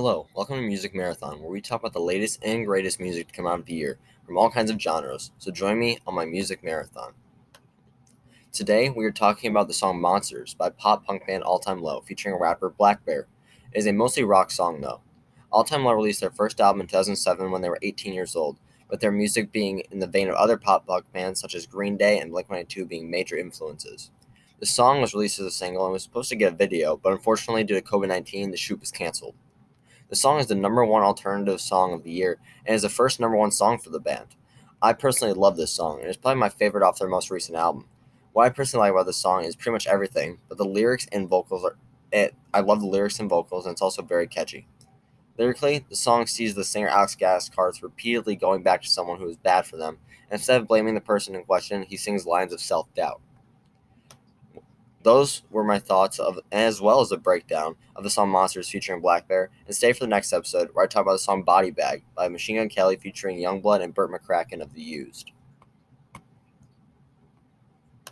Hello, welcome to Music Marathon, where we talk about the latest and greatest music to come out of the year from all kinds of genres. So join me on my music marathon. Today, we are talking about the song Monsters by pop punk band All Time Low, featuring rapper blackbear. It is a mostly rock song, though. All Time Low released their first album in 2007 when they were 18 years old, with their music being in the vein of other pop punk bands such as Green Day and Blink 182 being major influences. The song was released as a single and was supposed to get a video, but unfortunately, due to COVID 19, the shoot was canceled. The song is the number one alternative song of the year and is the first number one song for the band. I personally love this song, and it's probably my favorite off their most recent album. What I personally like about this song is pretty much everything, but the lyrics and vocals are it. I love the lyrics and vocals, and it's also very catchy. Lyrically, the song sees the singer Alex Gaskarth repeatedly going back to someone who is bad for them, and instead of blaming the person in question, he sings lines of self doubt. Those were my thoughts of, as well as a breakdown of the song Monsters featuring blackbear. And stay for the next episode where I talk about the song Body Bag by Machine Gun Kelly featuring YUNGBLUD and Bert McCracken of The Used.